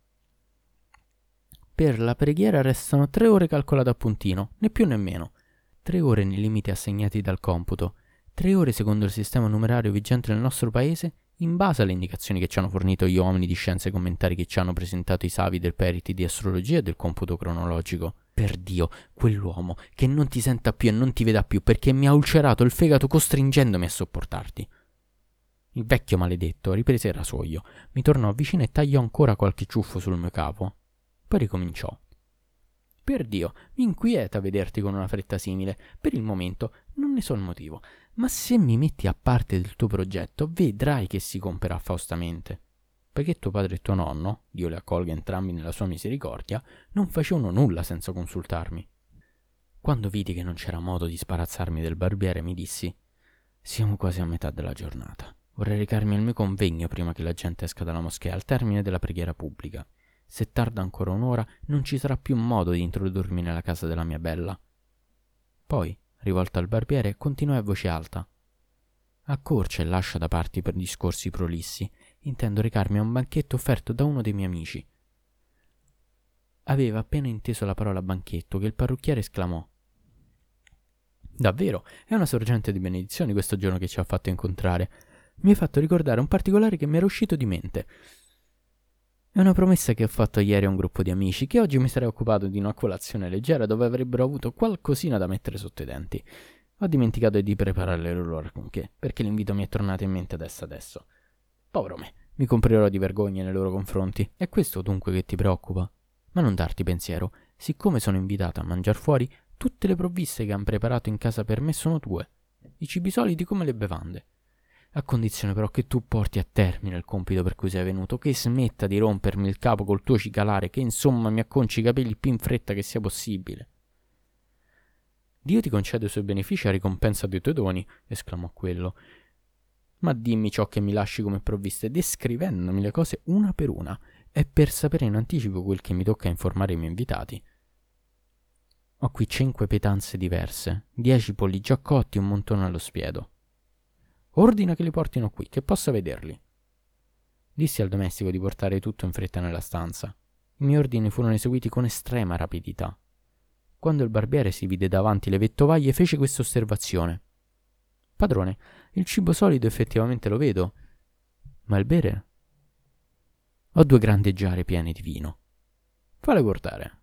Per la preghiera restano tre ore calcolate a puntino, né più né meno. Tre ore nei limiti assegnati dal computo, tre ore secondo il sistema numerario vigente nel nostro paese, in base alle indicazioni che ci hanno fornito gli uomini di scienze commentari che ci hanno presentato i savi del periti di astrologia e del computo cronologico. Per Dio, quell'uomo che non ti senta più e non ti veda più perché mi ha ulcerato il fegato costringendomi a sopportarti. Il vecchio maledetto riprese il rasoio, mi tornò vicino e tagliò ancora qualche ciuffo sul mio capo. Poi ricominciò. Per Dio, mi inquieta vederti con una fretta simile. Per il momento non ne so il motivo, ma se mi metti a parte del tuo progetto, vedrai che si compierà faustamente. Poiché tuo padre e tuo nonno, Dio li accolga entrambi nella sua misericordia, non facevano nulla senza consultarmi. Quando vidi che non c'era modo di sparazzarmi del barbiere, mi dissi: Siamo quasi a metà della giornata. Vorrei recarmi al mio convegno prima che la gente esca dalla moschea al termine della preghiera pubblica. Se tarda ancora un'ora, non ci sarà più modo di introdurmi nella casa della mia bella. Poi, rivolta al barbiere, continuò a voce alta. Accorcia e lascia da parte per discorsi prolissi. Intendo recarmi a un banchetto offerto da uno dei miei amici. Aveva appena inteso la parola banchetto che il parrucchiere esclamò. Davvero, è una sorgente di benedizioni questo giorno che ci ha fatto incontrare. Mi hai fatto ricordare un particolare che mi era uscito di mente. È una promessa che ho fatto ieri a un gruppo di amici che oggi mi sarei occupato di una colazione leggera dove avrebbero avuto qualcosina da mettere sotto i denti. Ho dimenticato di preparare le loro alcunché, perché l'invito mi è tornato in mente adesso adesso. Povero me, mi comprerò di vergogna nei loro confronti. È questo dunque che ti preoccupa? Ma non darti pensiero, siccome sono invitato a mangiare fuori, tutte le provviste che han preparato in casa per me sono tue. I cibi soliti come le bevande a condizione però che tu porti a termine il compito per cui sei venuto, che smetta di rompermi il capo col tuo cicalare, che insomma mi acconci i capelli più in fretta che sia possibile. Dio ti concede i suoi benefici a ricompensa dei tuoi doni, esclamò quello. Ma dimmi ciò che mi lasci come provviste, descrivendomi le cose una per una, e per sapere in anticipo quel che mi tocca informare i miei invitati. Ho qui cinque pietanze diverse, dieci polli già cotti e un montone allo spiedo. Ordina che li portino qui, che possa vederli. Dissi al domestico di portare tutto in fretta nella stanza. I miei ordini furono eseguiti con estrema rapidità. Quando il barbiere si vide davanti le vettovaglie, fece questa osservazione. Padrone, il cibo solido effettivamente lo vedo, ma il bere? Ho due grandi giare piene di vino. Fale guardare.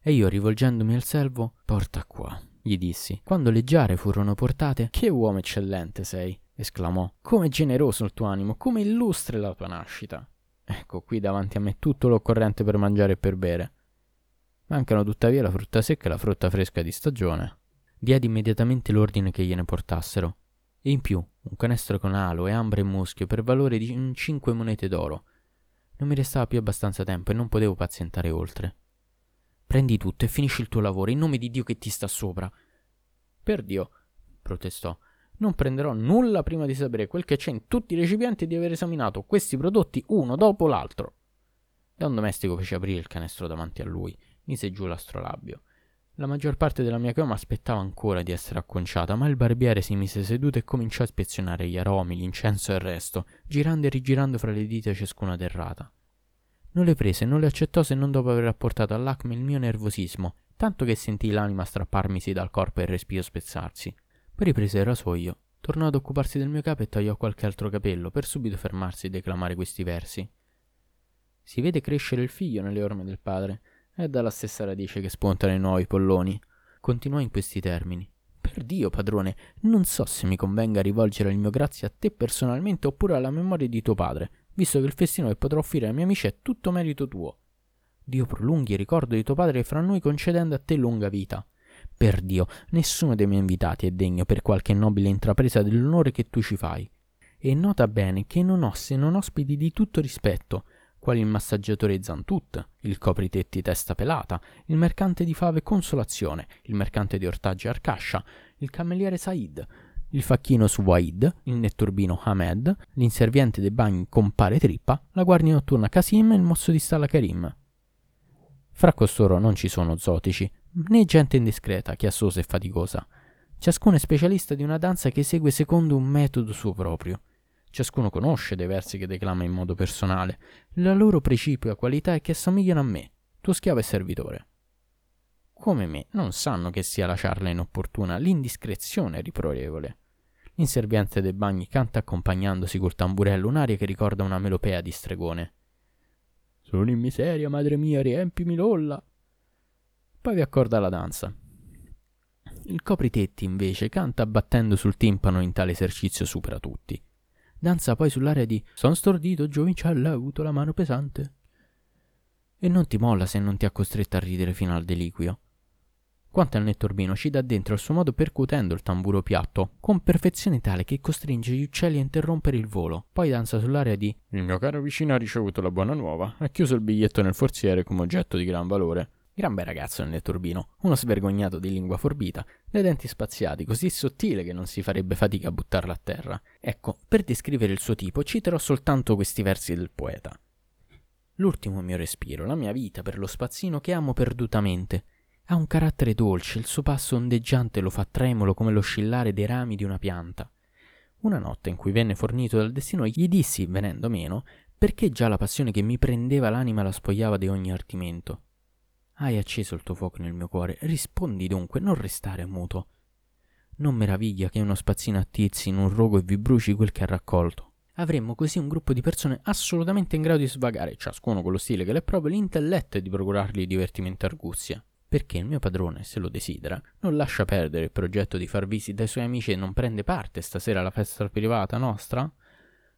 E io, rivolgendomi al servo, porta qua gli dissi. Quando le giare furono portate, che uomo eccellente sei, esclamò. Come generoso il tuo animo, come illustre la tua nascita. Ecco qui davanti a me tutto l'occorrente per mangiare e per bere. Mancano tuttavia la frutta secca e la frutta fresca di stagione. Diedi immediatamente l'ordine che gliene portassero. E in più un canestro con alo e ambra e muschio per valore di cinque monete d'oro. Non mi restava più abbastanza tempo e non potevo pazientare oltre. Prendi tutto e finisci il tuo lavoro in nome di Dio che ti sta sopra. Per Dio, protestò, non prenderò nulla prima di sapere quel che c'è in tutti i recipienti e di aver esaminato questi prodotti uno dopo l'altro. Da un domestico fece aprire il canestro davanti a lui, mise giù l'astrolabio. La maggior parte della mia chioma aspettava ancora di essere acconciata, ma il barbiere si mise seduto e cominciò a ispezionare gli aromi, l'incenso e il resto, girando e rigirando fra le dita ciascuna derrata. Non le prese, non le accettò se non dopo aver apportato all'acme il mio nervosismo, tanto che sentii l'anima strapparmisi dal corpo e il respiro spezzarsi. Poi riprese il rasoio, tornò ad occuparsi del mio capo e tagliò qualche altro capello, per subito fermarsi e declamare questi versi. Si vede crescere il figlio nelle orme del padre, è dalla stessa radice che spuntano i nuovi polloni. Continuò in questi termini. Per Dio, padrone, non so se mi convenga rivolgere il mio grazie a te personalmente oppure alla memoria di tuo padre, visto che il festino che potrò offrire ai miei amici è tutto merito tuo. Dio prolunghi il ricordo di tuo padre fra noi concedendo a te lunga vita. Per Dio, nessuno dei miei invitati è degno per qualche nobile intrapresa dell'onore che tu ci fai. E nota bene che non ho se non ospiti di tutto rispetto, quali il massaggiatore Zantut, il copritetti Testa Pelata, il mercante di fave Consolazione, il mercante di ortaggi Arcascia, il cameriere Said, il facchino Suwaid, il netturbino Hamed, l'inserviente dei bagni Compare Trippa, la guardia notturna Kasim e il mosso di stalla Karim. Fra costoro non ci sono zotici, né gente indiscreta, chiassosa e faticosa. Ciascuno è specialista di una danza che segue secondo un metodo suo proprio. Ciascuno conosce dei versi che declama in modo personale. La loro precipua qualità è che assomigliano a me, tuo schiavo e servitore. come me, non sanno che sia la ciarla inopportuna, l'indiscrezione riprovevole. L'inserviente dei bagni canta accompagnandosi col tamburello un'aria che ricorda una melopea di stregone. Sono in miseria, madre mia, riempimi l'olla. Poi vi accorda la danza. Il copritetti, invece, canta battendo sul timpano in tale esercizio supera tutti. Danza poi sull'area di Son stordito, giovincello, ha avuto la mano pesante. E non ti molla se non ti ha costretto a ridere fino al deliquio. Quanto al nettorbino ci dà dentro al suo modo percutendo il tamburo piatto, con perfezione tale che costringe gli uccelli a interrompere il volo. Poi danza sull'area di Il mio caro vicino ha ricevuto la buona nuova, ha chiuso il biglietto nel forziere come oggetto di gran valore. Gran bel ragazzo nel nettorbino, uno svergognato di lingua forbita, dai denti spaziati, così sottile che non si farebbe fatica a buttarlo a terra. Ecco, per descrivere il suo tipo citerò soltanto questi versi del poeta. L'ultimo mio respiro, la mia vita per lo spazzino che amo perdutamente, ha un carattere dolce, il suo passo ondeggiante lo fa tremolo come l'oscillare dei rami di una pianta. Una notte in cui venne fornito dal destino gli dissi, venendo meno, perché già la passione che mi prendeva l'anima la spogliava di ogni artimento. Hai acceso il tuo fuoco nel mio cuore, rispondi dunque, non restare muto. Non meraviglia che uno spazzino attizzi in un rogo e vi bruci quel che ha raccolto. Avremmo così un gruppo di persone assolutamente in grado di svagare, ciascuno con lo stile che le proprio l'intelletto e di procurargli divertimento e arguzia perché il mio padrone, se lo desidera, non lascia perdere il progetto di far visita ai suoi amici e non prende parte stasera alla festa privata nostra?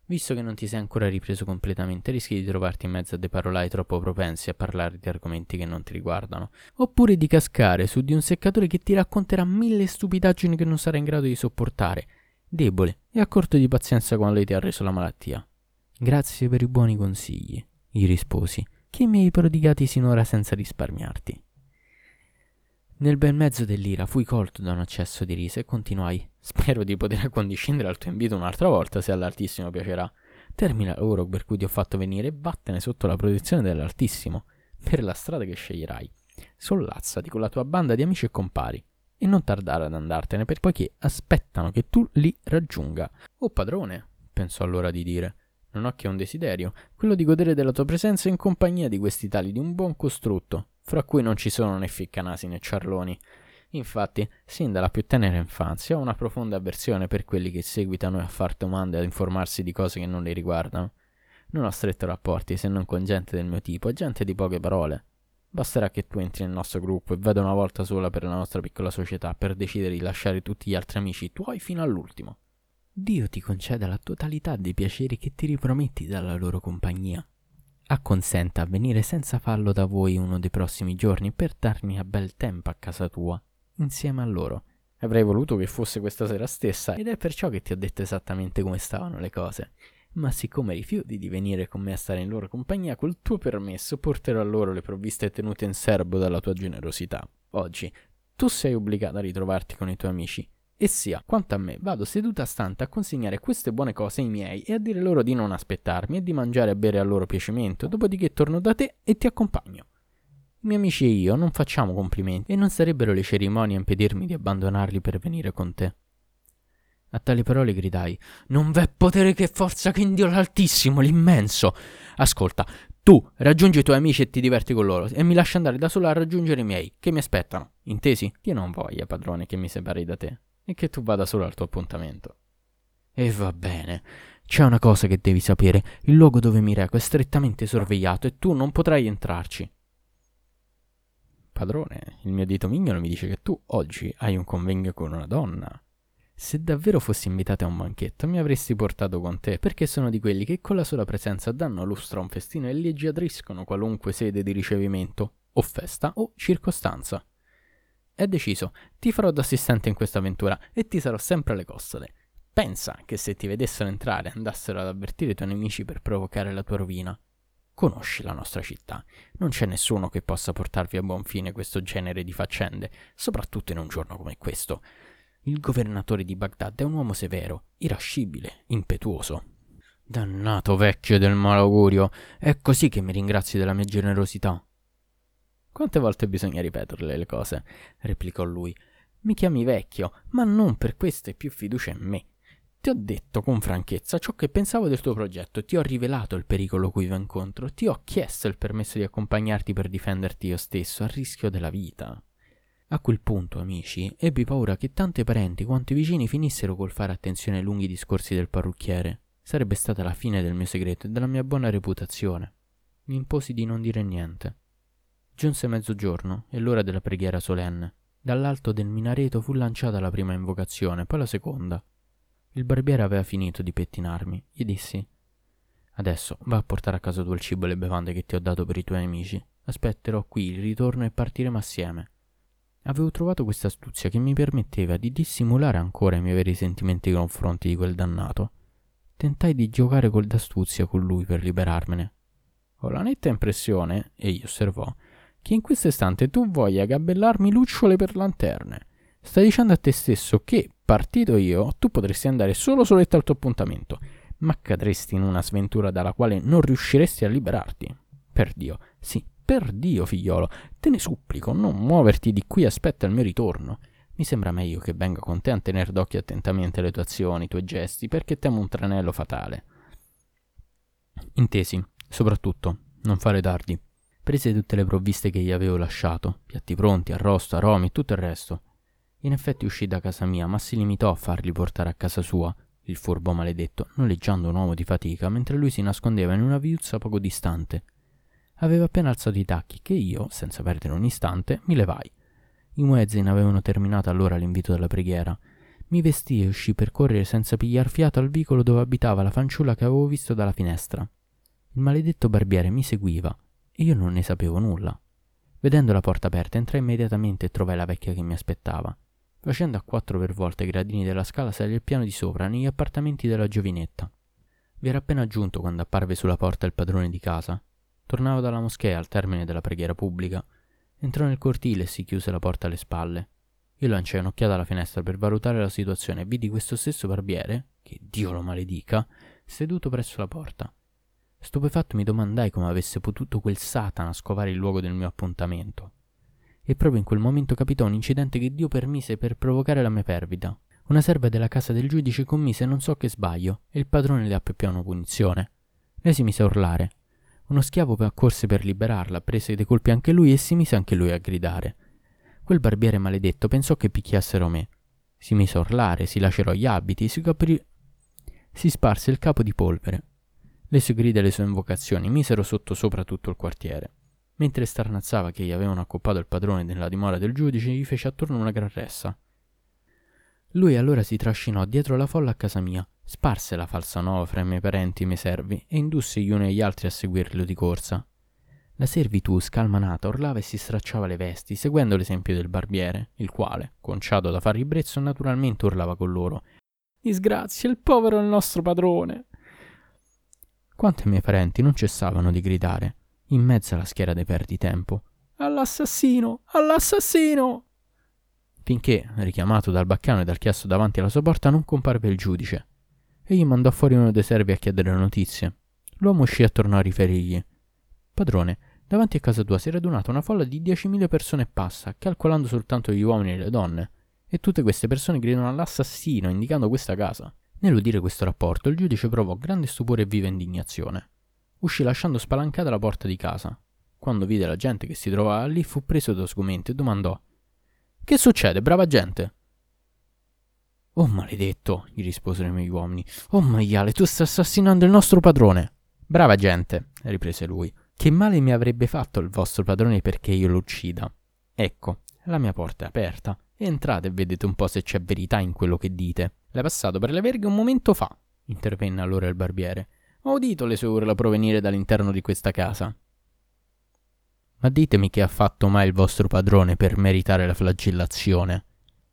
Visto che non ti sei ancora ripreso completamente, rischi di trovarti in mezzo a dei parolai troppo propensi a parlare di argomenti che non ti riguardano, oppure di cascare su di un seccatore che ti racconterà mille stupidaggini che non sarai in grado di sopportare, debole e a corto di pazienza quando lei ti ha reso la malattia. Grazie per i buoni consigli, gli risposi, che mi hai prodigati sinora senza risparmiarti. Nel bel mezzo dell'ira fui colto da un accesso di risa e continuai. Spero di poter accondiscendere al tuo invito un'altra volta se all'Altissimo piacerà. Termina il lavoro per cui ti ho fatto venire e vattene sotto la protezione dell'Altissimo, per la strada che sceglierai. Sollazzati con la tua banda di amici e compari e non tardare ad andartene, per poiché aspettano che tu li raggiunga. Oh padrone, pensò allora di dire, non ho che un desiderio, quello di godere della tua presenza in compagnia di questi tali di un buon costrutto, fra cui non ci sono né ficcanasi né ciarloni. Infatti, sin dalla più tenera infanzia ho una profonda avversione per quelli che seguitano a far domande e ad informarsi di cose che non li riguardano. Non ho stretto rapporti se non con gente del mio tipo gente di poche parole. Basterà che tu entri nel nostro gruppo e vada una volta sola per la nostra piccola società per decidere di lasciare tutti gli altri amici tuoi fino all'ultimo. Dio ti conceda la totalità dei piaceri che ti riprometti dalla loro compagnia acconsenta a venire senza fallo da voi uno dei prossimi giorni per darmi a bel tempo a casa tua, insieme a loro. Avrei voluto che fosse questa sera stessa ed è perciò che ti ho detto esattamente come stavano le cose. Ma siccome rifiuti di venire con me a stare in loro compagnia, col tuo permesso porterò a loro le provviste tenute in serbo dalla tua generosità. Oggi tu sei obbligata a ritrovarti con i tuoi amici e sia, quanto a me, vado seduta stante a consegnare queste buone cose ai miei e a dire loro di non aspettarmi e di mangiare e bere a loro piacimento, dopodiché torno da te e ti accompagno. I miei amici e io non facciamo complimenti e non sarebbero le cerimonie a impedirmi di abbandonarli per venire con te. A tali parole gridai: Non v'è potere che forza che in Dio l'Altissimo, l'immenso. Ascolta, tu raggiungi i tuoi amici e ti diverti con loro e mi lasci andare da sola a raggiungere i miei, che mi aspettano. Intesi? Io non voglia, padrone, che mi separi da te e che tu vada solo al tuo appuntamento. E va bene. C'è una cosa che devi sapere. Il luogo dove mi reco è strettamente sorvegliato e tu non potrai entrarci. Padrone, il mio dito mignolo mi dice che tu oggi hai un convegno con una donna. Se davvero fossi invitato a un banchetto, mi avresti portato con te, perché sono di quelli che con la sola presenza danno lustro a un festino e leggiadriscono qualunque sede di ricevimento, o festa o circostanza. È deciso, ti farò da assistente in questa avventura e ti sarò sempre alle costole. Pensa che se ti vedessero entrare andassero ad avvertire i tuoi nemici per provocare la tua rovina. Conosci la nostra città. Non c'è nessuno che possa portarvi a buon fine questo genere di faccende, soprattutto in un giorno come questo. Il governatore di Baghdad è un uomo severo, irascibile, impetuoso. Dannato vecchio del malaugurio, è così che mi ringrazi della mia generosità. Quante volte bisogna ripeterle le cose? replicò lui. Mi chiami vecchio, ma non per questo hai più fiducia in me. Ti ho detto con franchezza ciò che pensavo del tuo progetto, ti ho rivelato il pericolo cui va incontro, ti ho chiesto il permesso di accompagnarti per difenderti io stesso a rischio della vita. A quel punto, amici, ebbi paura che tanti parenti quanto i vicini finissero col fare attenzione ai lunghi discorsi del parrucchiere. Sarebbe stata la fine del mio segreto e della mia buona reputazione. Mi imposi di non dire niente. Giunse mezzogiorno e l'ora della preghiera solenne. Dall'alto del minareto fu lanciata la prima invocazione, poi la seconda. Il barbiere aveva finito di pettinarmi. Gli dissi: Adesso va a portare a casa tu il cibo e le bevande che ti ho dato per i tuoi amici. Aspetterò qui il ritorno e partiremo assieme. Avevo trovato questa astuzia che mi permetteva di dissimulare ancora i miei veri sentimenti nei confronti di quel dannato. Tentai di giocare col d'astuzia con lui per liberarmene. Ho la netta impressione, egli osservò, che in questo istante tu voglia gabellarmi lucciole per lanterne. Stai dicendo a te stesso che, partito io, tu potresti andare solo soletto al tuo appuntamento, ma cadresti in una sventura dalla quale non riusciresti a liberarti. Per Dio, sì, per Dio, figliolo, te ne supplico, non muoverti di qui, aspetta il mio ritorno. Mi sembra meglio che venga con te a tenere d'occhio attentamente le tue azioni, i tuoi gesti, perché temo un tranello fatale. Intesi, soprattutto, non fare tardi. Prese tutte le provviste che gli avevo lasciato, piatti pronti, arrosto, aromi e tutto il resto. In effetti uscì da casa mia, ma si limitò a farli portare a casa sua, il furbo maledetto, noleggiando un uomo di fatica, mentre lui si nascondeva in una viuzza poco distante. Aveva appena alzato i tacchi che io, senza perdere un istante, mi levai. I muezzin avevano terminato allora l'invito della preghiera. Mi vestii e uscii per correre senza pigliar fiato al vicolo dove abitava la fanciulla che avevo visto dalla finestra. Il maledetto barbiere mi seguiva io non ne sapevo nulla. Vedendo la porta aperta, entrai immediatamente e trovai la vecchia che mi aspettava. Facendo a quattro per volta i gradini della scala salì al piano di sopra, negli appartamenti della giovinetta. Vi era appena giunto quando apparve sulla porta il padrone di casa Tornava dalla moschea al termine della preghiera pubblica. Entrò nel cortile e si chiuse la porta alle spalle. Io lanciai un'occhiata alla finestra per valutare la situazione e vidi questo stesso barbiere, che Dio lo maledica, seduto presso la porta. Stupefatto mi domandai come avesse potuto quel Satana scovare il luogo del mio appuntamento. E proprio in quel momento capitò un incidente che Dio permise per provocare la mia perdita. Una serva della casa del giudice commise non so che sbaglio e il padrone le appeppiò una punizione. Lei si mise a urlare, uno schiavo accorse per liberarla, prese dei colpi anche lui e si mise anche lui a gridare. Quel barbiere maledetto pensò che picchiassero me. Si mise a urlare, si lacerò gli abiti, si coprì... si sparse il capo di polvere. Le sue grida e le sue invocazioni misero sotto sopra tutto il quartiere. Mentre starnazzava che gli avevano accoppato il padrone nella dimora del giudice, gli fece attorno una gran ressa. Lui allora si trascinò dietro la folla a casa mia, Sparse la falsa nuova fra i miei parenti e i miei servi e indusse gli uni e gli altri a seguirlo di corsa. La servitù, scalmanata, urlava e si stracciava le vesti, seguendo l'esempio del barbiere, il quale, conciato da far ribrezzo, naturalmente urlava con loro. Disgrazia, il povero il nostro padrone. Quanto ai miei parenti non cessavano di gridare, in mezzo alla schiera dei perditempo. All'assassino! All'assassino! Finché, richiamato dal baccano e dal chiasso davanti alla sua porta, non comparve il giudice, Egli mandò fuori uno dei servi a chiedere notizie. L'uomo uscì e tornò a riferirgli. Padrone, davanti a casa tua si è radunata una folla di 10.000 persone e passa, calcolando soltanto gli uomini e le donne. E tutte queste persone gridano all'assassino, indicando questa casa. Nell'udire questo rapporto, il giudice provò grande stupore e viva indignazione. Uscì lasciando spalancata la porta di casa. Quando vide la gente che si trovava lì, fu preso da sgomento e domandò: Che succede, brava gente? Oh maledetto, gli risposero i miei uomini. Oh maiale, tu stai assassinando il nostro padrone. Brava gente, riprese lui. Che male mi avrebbe fatto il vostro padrone perché io lo uccida? Ecco, la mia porta è aperta. Entrate e vedete un po' se c'è verità in quello che dite. L'hai passato per le verghe un momento fa, intervenne allora il barbiere. Ho udito le sue urla provenire dall'interno di questa casa. Ma ditemi che ha fatto mai il vostro padrone per meritare la flagellazione.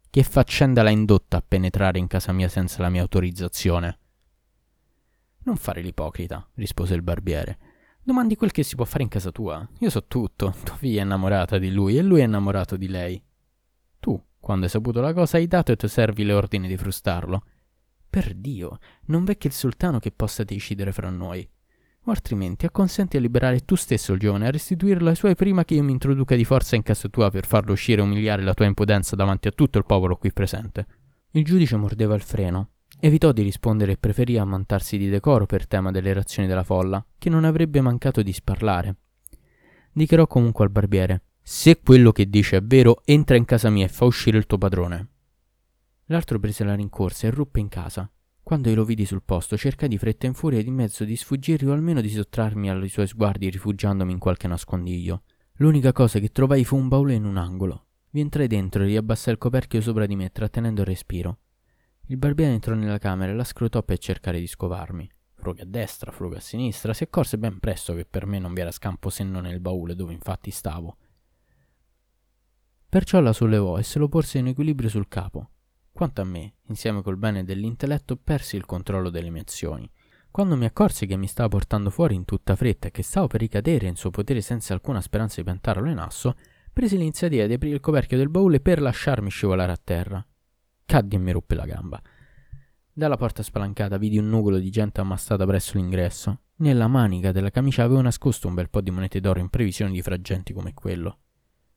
Che faccenda l'ha indotta a penetrare in casa mia senza la mia autorizzazione? Non fare l'ipocrita, rispose il barbiere. Domandi quel che si può fare in casa tua. Io so tutto. Tua figlia è innamorata di lui e lui è innamorato di lei. Tu, quando hai saputo la cosa, hai dato ai tuoi servi le ordini di frustarlo. Per Dio, non v'è che il sultano che possa decidere fra noi o altrimenti acconsenti a liberare tu stesso il giovane, a restituirlo ai suoi prima che io mi introduca di forza in casa tua per farlo uscire e umiliare la tua impudenza davanti a tutto il popolo qui presente. Il giudice mordeva il freno. Evitò di rispondere e preferì ammantarsi di decoro per tema delle reazioni della folla, che non avrebbe mancato di sparlare. Dichiarò comunque al barbiere: Se quello che dice è vero, entra in casa mia e fa uscire il tuo padrone. L'altro prese la rincorsa e ruppe in casa. Quando io lo vidi sul posto, cercai di fretta in furia di mezzo di sfuggirgli o almeno di sottrarmi ai suoi sguardi rifugiandomi in qualche nascondiglio. L'unica cosa che trovai fu un baule in un angolo. Vi entrai dentro e riabbassai il coperchio sopra di me, trattenendo il respiro. Il barbiere entrò nella camera e la scrutò per cercare di scovarmi. Frughe a destra, frughe a sinistra, si accorse ben presto che per me non vi era scampo se non nel baule dove infatti stavo. Perciò la sollevò e se lo porse in equilibrio sul capo. Quanto a me, insieme col bene dell'intelletto, persi il controllo delle mie azioni. Quando mi accorsi che mi stava portando fuori in tutta fretta e che stavo per ricadere in suo potere senza alcuna speranza di piantarlo in asso, presi l'iniziativa di aprire il coperchio del baule per lasciarmi scivolare a terra. Caddi e mi ruppe la gamba. Dalla porta spalancata vidi un nugolo di gente ammassata presso l'ingresso. Nella manica della camicia avevo nascosto un bel po' di monete d'oro in previsione di fragenti come quello.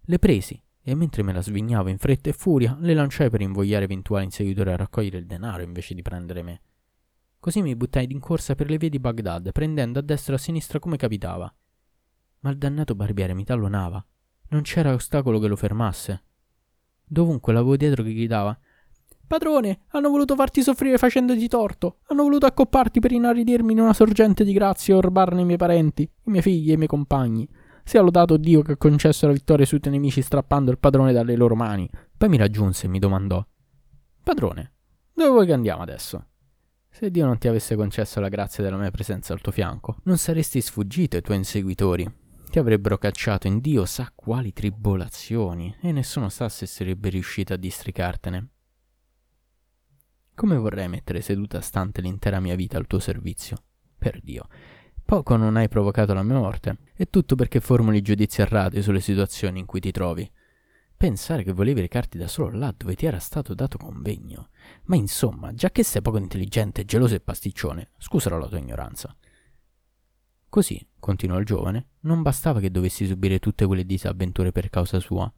Le presi e mentre me la svignavo in fretta e furia, le lanciai per invogliare eventuali inseguitori a raccogliere il denaro invece di prendere me. Così mi buttai d'incorsa per le vie di Baghdad, prendendo a destra e a sinistra come capitava. Ma il dannato barbiere mi tallonava. Non c'era ostacolo che lo fermasse. Dovunque l'avevo dietro che gridava Padrone, hanno voluto farti soffrire facendoti torto. Hanno voluto accopparti per inaridirmi in una sorgente di grazia e rubarne i miei parenti, i miei figli e i miei compagni. Sia lodato Dio che ha concesso la vittoria sui tuoi nemici strappando il padrone dalle loro mani. Poi mi raggiunse e mi domandò: Padrone, dove vuoi che andiamo adesso? Se Dio non ti avesse concesso la grazia della mia presenza al tuo fianco, non saresti sfuggito ai tuoi inseguitori. Ti avrebbero cacciato in Dio sa quali tribolazioni e nessuno sa se sarebbe riuscito a districartene. Come vorrei mettere seduta stante l'intera mia vita al tuo servizio? Per Dio, Poco non hai provocato la mia morte, e tutto perché formuli giudizi errati sulle situazioni in cui ti trovi. Pensare che volevi recarti da solo là dove ti era stato dato convegno. Ma insomma, già che sei poco intelligente, geloso e pasticcione, scusalo la tua ignoranza. Così, continuò il giovane, non bastava che dovessi subire tutte quelle disavventure per causa sua.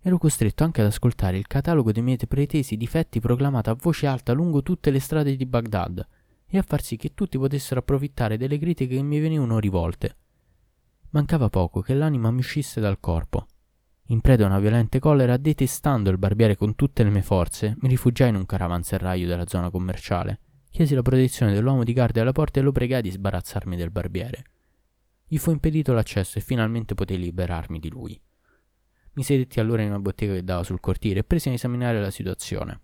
Ero costretto anche ad ascoltare il catalogo dei miei pretesi difetti proclamato a voce alta lungo tutte le strade di Baghdad, e a far sì che tutti potessero approfittare delle critiche che mi venivano rivolte. Mancava poco che l'anima mi uscisse dal corpo. In preda a una violente collera, detestando il barbiere con tutte le mie forze, mi rifugiai in un caravanserraio della zona commerciale. Chiesi la protezione dell'uomo di guardia alla porta e lo pregai di sbarazzarmi del barbiere. Gli fu impedito l'accesso e finalmente potei liberarmi di lui. Mi sedetti allora in una bottega che dava sul cortile e presi a esaminare la situazione.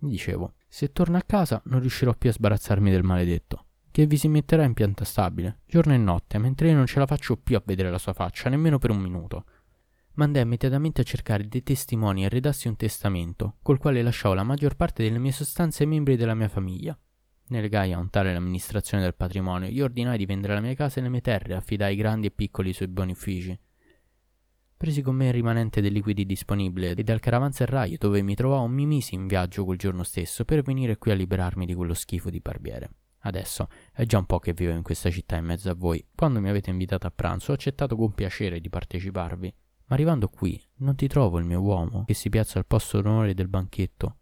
Mi dicevo, se torno a casa non riuscirò più a sbarazzarmi del maledetto, che vi si metterà in pianta stabile, giorno e notte, mentre io non ce la faccio più a vedere la sua faccia, nemmeno per un minuto. Mandai immediatamente a cercare dei testimoni e redassi un testamento, col quale lasciavo la maggior parte delle mie sostanze ai membri della mia famiglia. Ne legai a un tale l'amministrazione del patrimonio, gli ordinai di vendere la mia casa e le mie terre, affidai grandi e piccoli i suoi buoni uffici. Presi con me il rimanente dei liquidi disponibile e dal caravanserraio dove mi trovavo mi misi in viaggio quel giorno stesso per venire qui a liberarmi di quello schifo di barbiere. Adesso è già un po' che vivo in questa città in mezzo a voi. Quando mi avete invitato a pranzo ho accettato con piacere di parteciparvi. Ma arrivando qui non ti trovo il mio uomo che si piazza al posto d'onore del banchetto.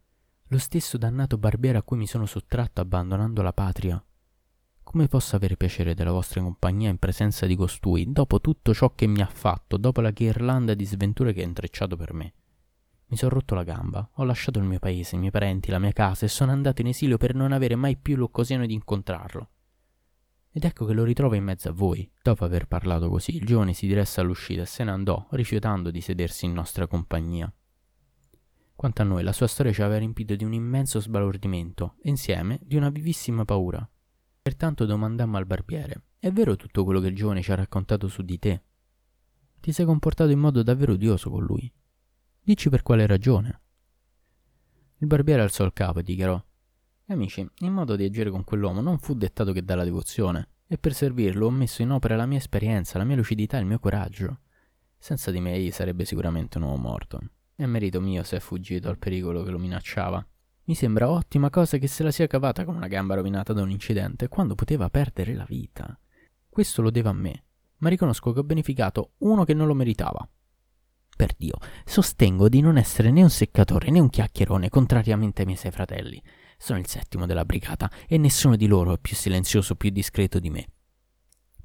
Lo stesso dannato barbiere a cui mi sono sottratto abbandonando la patria come posso avere piacere della vostra compagnia in presenza di costui, dopo tutto ciò che mi ha fatto, dopo la ghirlanda di sventure che ha intrecciato per me? Mi sono rotto la gamba, ho lasciato il mio paese, i miei parenti, la mia casa e sono andato in esilio per non avere mai più l'occasione di incontrarlo. Ed ecco che lo ritrovo in mezzo a voi. Dopo aver parlato così, il giovane si diresse all'uscita e se ne andò, rifiutando di sedersi in nostra compagnia. Quanto a noi, la sua storia ci aveva riempito di un immenso sbalordimento e insieme di una vivissima paura. Pertanto domandammo al barbiere: È vero tutto quello che il giovane ci ha raccontato su di te? Ti sei comportato in modo davvero odioso con lui. Dici per quale ragione? Il barbiere alzò il capo e dichiarò: Amici, il modo di agire con quell'uomo non fu dettato che dalla devozione, e per servirlo ho messo in opera la mia esperienza, la mia lucidità e il mio coraggio. Senza di me egli sarebbe sicuramente un uomo morto. È merito mio se è fuggito al pericolo che lo minacciava. Mi sembra ottima cosa che se la sia cavata con una gamba rovinata da un incidente quando poteva perdere la vita. Questo lo deve a me, ma riconosco che ho beneficato uno che non lo meritava. Per Dio, sostengo di non essere né un seccatore né un chiacchierone, contrariamente ai miei sei fratelli. Sono il settimo della brigata e nessuno di loro è più silenzioso o più discreto di me.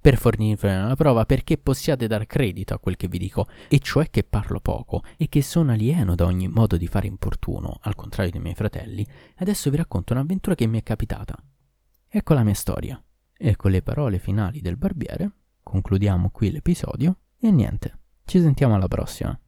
Per fornirvene una prova perché possiate dar credito a quel che vi dico, e cioè che parlo poco e che sono alieno da ogni modo di fare importuno, al contrario dei miei fratelli, adesso vi racconto un'avventura che mi è capitata. Ecco la mia storia. E con le parole finali del barbiere concludiamo qui l'episodio e niente, ci sentiamo alla prossima.